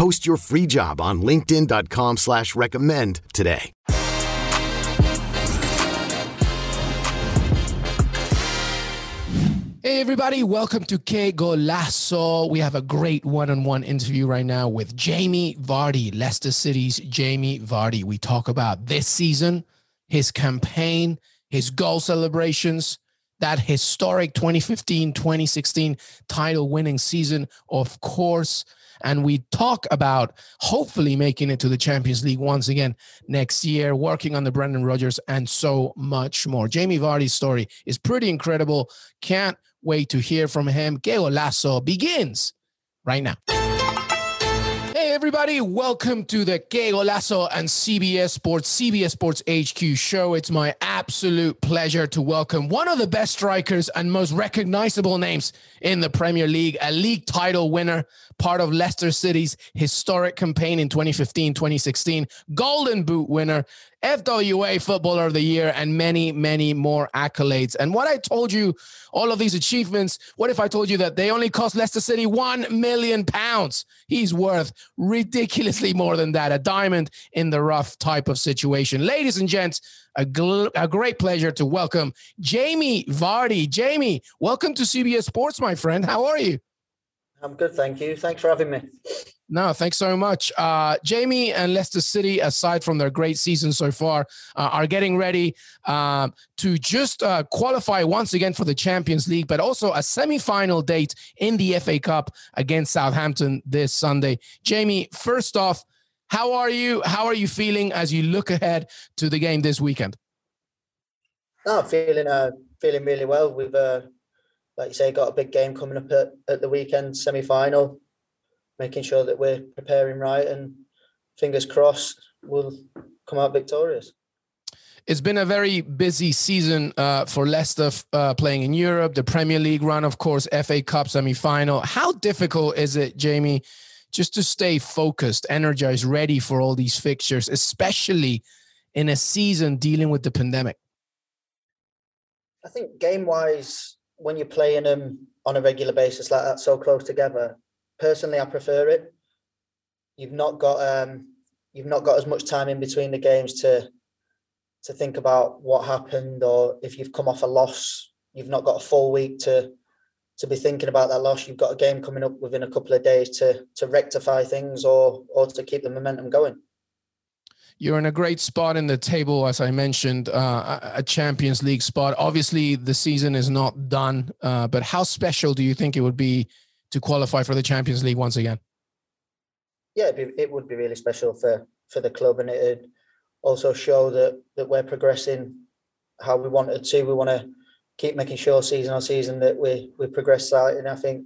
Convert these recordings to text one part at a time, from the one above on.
Post your free job on linkedin.com slash recommend today. Hey everybody, welcome to Que Golazo. We have a great one-on-one interview right now with Jamie Vardy, Leicester City's Jamie Vardy. We talk about this season, his campaign, his goal celebrations, that historic 2015 2016 title winning season, of course. And we talk about hopefully making it to the Champions League once again next year, working on the Brendan Rodgers, and so much more. Jamie Vardy's story is pretty incredible. Can't wait to hear from him. Que Golazo begins right now. Everybody, welcome to the Que Golazo and CBS Sports, CBS Sports HQ show. It's my absolute pleasure to welcome one of the best strikers and most recognizable names in the Premier League, a league title winner, part of Leicester City's historic campaign in 2015 2016, Golden Boot winner, FWA Footballer of the Year, and many, many more accolades. And what I told you, all of these achievements, what if I told you that they only cost Leicester City 1 million pounds? He's worth ridiculously more than that, a diamond in the rough type of situation. Ladies and gents, a, gl- a great pleasure to welcome Jamie Vardy. Jamie, welcome to CBS Sports, my friend. How are you? I'm good, thank you. Thanks for having me. No, thanks so much. Uh, Jamie and Leicester City, aside from their great season so far, uh, are getting ready um, to just uh, qualify once again for the Champions League, but also a semi-final date in the FA Cup against Southampton this Sunday. Jamie, first off, how are you? How are you feeling as you look ahead to the game this weekend? No, feeling uh, feeling really well. We've uh, like you say, got a big game coming up at, at the weekend semi final, making sure that we're preparing right and fingers crossed we'll come out victorious. It's been a very busy season uh, for Leicester uh, playing in Europe, the Premier League run, of course, FA Cup semi final. How difficult is it, Jamie, just to stay focused, energized, ready for all these fixtures, especially in a season dealing with the pandemic? I think game wise, when you're playing them on a regular basis like that, so close together, personally, I prefer it. You've not got um, you've not got as much time in between the games to to think about what happened, or if you've come off a loss, you've not got a full week to to be thinking about that loss. You've got a game coming up within a couple of days to to rectify things or or to keep the momentum going you're in a great spot in the table, as I mentioned, uh, a Champions League spot. Obviously, the season is not done, uh, but how special do you think it would be to qualify for the Champions League once again? Yeah, it would be really special for for the club, and it would also show that that we're progressing how we wanted to. We want to keep making sure season on season that we we progress that, and I think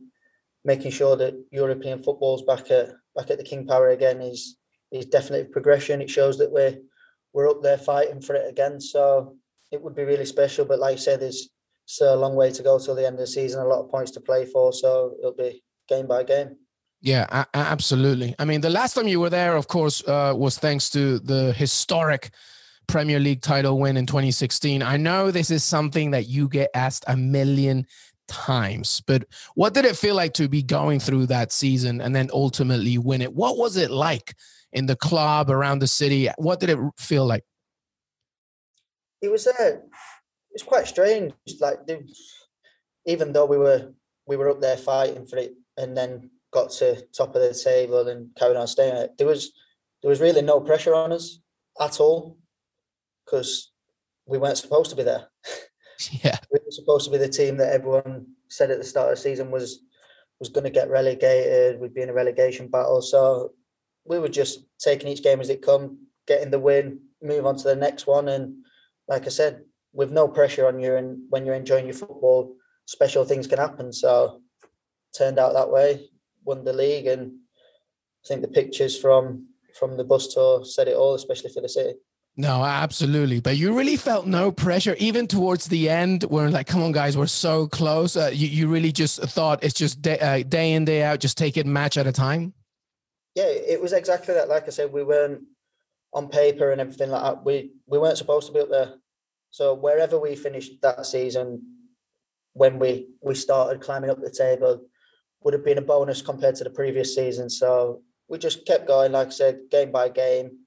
making sure that European football's back at back at the King Power again is is definitely progression. It shows that we're we're up there fighting for it again. So it would be really special. But like I said, there's still a long way to go till the end of the season. A lot of points to play for. So it'll be game by game. Yeah, absolutely. I mean, the last time you were there, of course, uh, was thanks to the historic Premier League title win in 2016. I know this is something that you get asked a million times, but what did it feel like to be going through that season and then ultimately win it? What was it like in the club around the city? What did it feel like? It was uh, it was quite strange. Like even though we were we were up there fighting for it, and then got to top of the table and carried on staying. There was there was really no pressure on us at all because we weren't supposed to be there. Yeah, we were supposed to be the team that everyone said at the start of the season was was going to get relegated. We'd be in a relegation battle. So we were just taking each game as it come, getting the win, move on to the next one. And like I said, with no pressure on you, and when you're enjoying your football, special things can happen. So turned out that way, won the league, and I think the pictures from from the bus tour said it all, especially for the city. No, absolutely. But you really felt no pressure, even towards the end, where like, come on, guys, we're so close. Uh, you, you really just thought it's just day, uh, day in, day out, just take it match at a time? Yeah, it was exactly that. Like I said, we weren't on paper and everything like that. We we weren't supposed to be up there. So wherever we finished that season, when we we started climbing up the table, would have been a bonus compared to the previous season. So we just kept going, like I said, game by game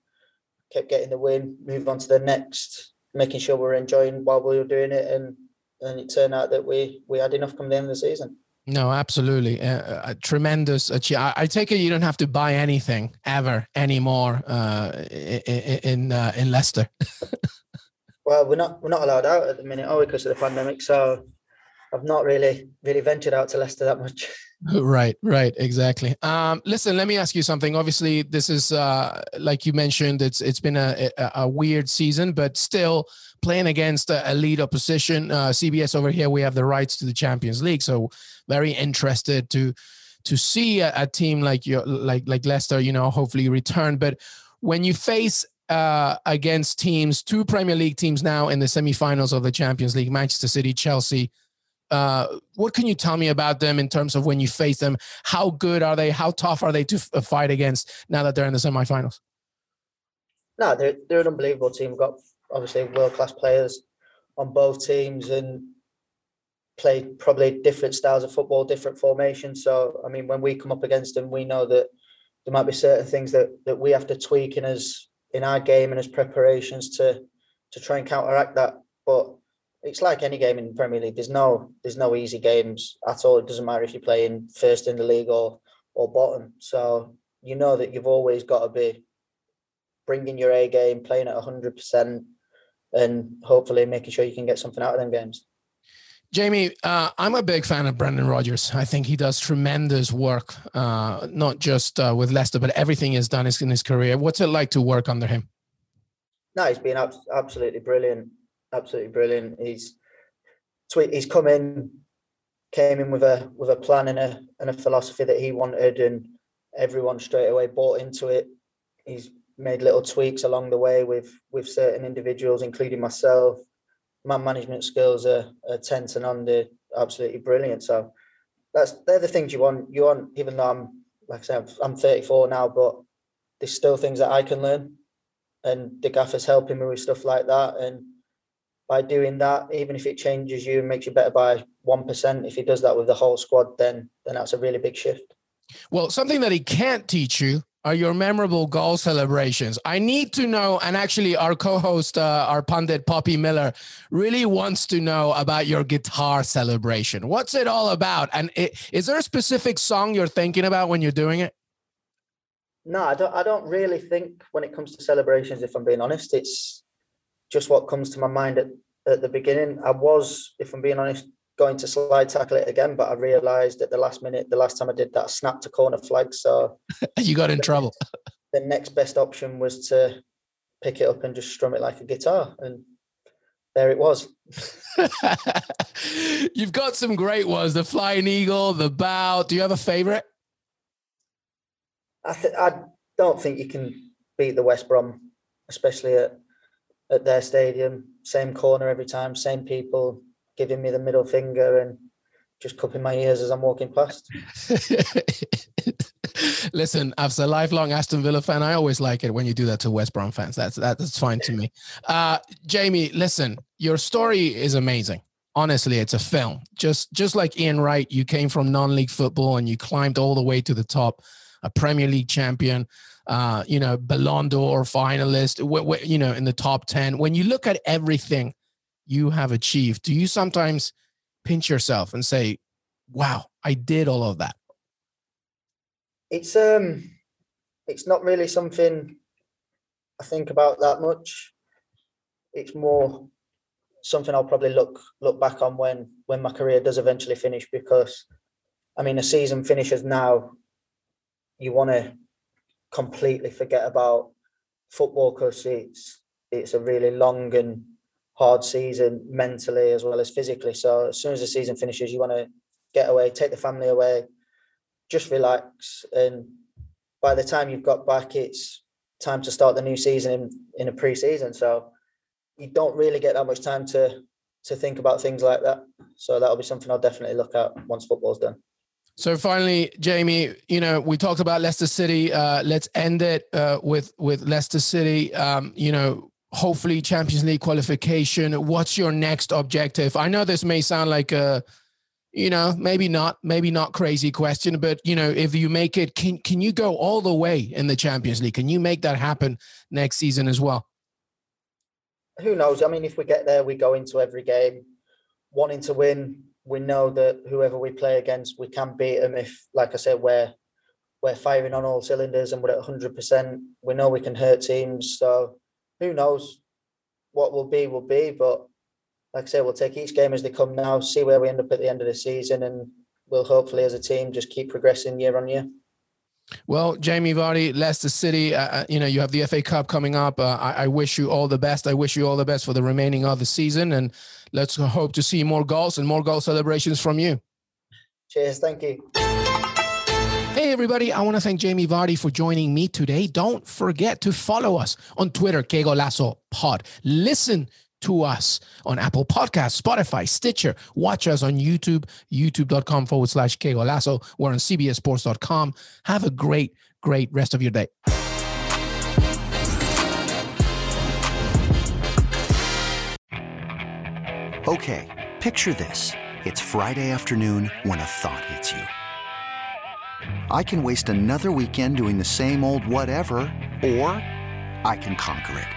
kept getting the win, moved on to the next, making sure we were enjoying while we were doing it, and and it turned out that we we had enough come the end of the season. No, absolutely, uh, a tremendous achievement. I take it you don't have to buy anything ever anymore uh, in in, uh, in Leicester. well, we're not we're not allowed out at the minute, are we, because of the pandemic? So I've not really really ventured out to Leicester that much. right right exactly. Um listen let me ask you something. Obviously this is uh like you mentioned it's it's been a a, a weird season but still playing against a elite opposition uh cbs over here we have the rights to the champions league so very interested to to see a, a team like your like like leicester you know hopefully return. But when you face uh, against teams, two Premier League teams now in the semifinals of the Champions League, Manchester City, Chelsea, uh, what can you tell me about them in terms of when you face them? How good are they? How tough are they to f- uh, fight against now that they're in the semifinals? No, they're they're an unbelievable team. We've got obviously world class players on both teams and play probably different styles of football, different formations. So I mean, when we come up against them, we know that there might be certain things that that we have to tweak in as in our game and as preparations to to try and counteract that. But it's like any game in the Premier League. There's no there's no easy games at all. It doesn't matter if you're playing first in the league or or bottom. So you know that you've always got to be bringing your A game, playing at hundred percent, and hopefully making sure you can get something out of them games. Jamie, uh, I'm a big fan of Brendan Rodgers. I think he does tremendous work, uh, not just uh, with Leicester, but everything he's done in his career. What's it like to work under him? No, he's been absolutely brilliant absolutely brilliant. He's tweet. he's come in, came in with a with a plan and a and a philosophy that he wanted, and everyone straight away bought into it. He's made little tweaks along the way with with certain individuals, including myself. My management skills are, are tense and under absolutely brilliant. So that's they're the things you want. You want, even though I'm like I said, I'm 34 now, but there's still things that I can learn, and the gaffer's helping me with stuff like that, and by doing that, even if it changes you and makes you better by one percent, if he does that with the whole squad, then then that's a really big shift. Well, something that he can't teach you are your memorable goal celebrations. I need to know, and actually, our co-host, uh, our pundit Poppy Miller, really wants to know about your guitar celebration. What's it all about? And it, is there a specific song you're thinking about when you're doing it? No, I don't. I don't really think when it comes to celebrations. If I'm being honest, it's just what comes to my mind at, at the beginning. I was, if I'm being honest, going to slide tackle it again, but I realised at the last minute, the last time I did that, I snapped a corner flag. So you got in the, trouble. The next best option was to pick it up and just strum it like a guitar, and there it was. You've got some great ones: the Flying Eagle, the Bow. Do you have a favourite? I th- I don't think you can beat the West Brom, especially at at their stadium, same corner every time, same people giving me the middle finger and just cupping my ears as I'm walking past. Listen, as a lifelong Aston Villa fan, I always like it when you do that to West Brom fans. That's that's fine to me. Uh, Jamie, listen, your story is amazing. Honestly, it's a film. Just just like Ian Wright, you came from non-league football and you climbed all the way to the top, a Premier League champion uh, you know, Ballon d'Or finalist, you know, in the top 10. When you look at everything you have achieved, do you sometimes pinch yourself and say, wow, I did all of that? It's, um, it's not really something I think about that much. It's more something I'll probably look look back on when when my career does eventually finish because I mean a season finishes now you want to completely forget about football because it's it's a really long and hard season mentally as well as physically. So as soon as the season finishes, you want to get away, take the family away, just relax. And by the time you've got back, it's time to start the new season in in a pre-season. So you don't really get that much time to to think about things like that. So that'll be something I'll definitely look at once football's done. So finally, Jamie, you know, we talked about Leicester City. Uh, let's end it uh, with with Leicester City. Um, you know, hopefully Champions League qualification. What's your next objective? I know this may sound like a, you know, maybe not, maybe not crazy question, but you know, if you make it, can can you go all the way in the Champions League? Can you make that happen next season as well? Who knows? I mean, if we get there, we go into every game wanting to win, we know that whoever we play against, we can beat them if, like I said, we're we're firing on all cylinders and we're at 100%. We know we can hurt teams. So who knows what will be, will be. But like I said, we'll take each game as they come now, see where we end up at the end of the season, and we'll hopefully, as a team, just keep progressing year on year. Well, Jamie Vardy, Leicester City, uh, uh you know, you have the FA Cup coming up. Uh, I, I, wish you all the best. I wish you all the best for the remaining of the season. And let's hope to see more goals and more goal celebrations from you. Cheers. Thank you. Hey, everybody. I want to thank Jamie Vardy for joining me today. Don't forget to follow us on Twitter, Que Golazo Pod. Listen to us on Apple Podcasts, Spotify, Stitcher. Watch us on YouTube, youtube.com forward slash Que Golazo. We're on CBSSports.com. Have a great, great rest of your day. Okay, picture this. It's Friday afternoon when a thought hits you. I can waste another weekend doing the same old whatever, or I can conquer it.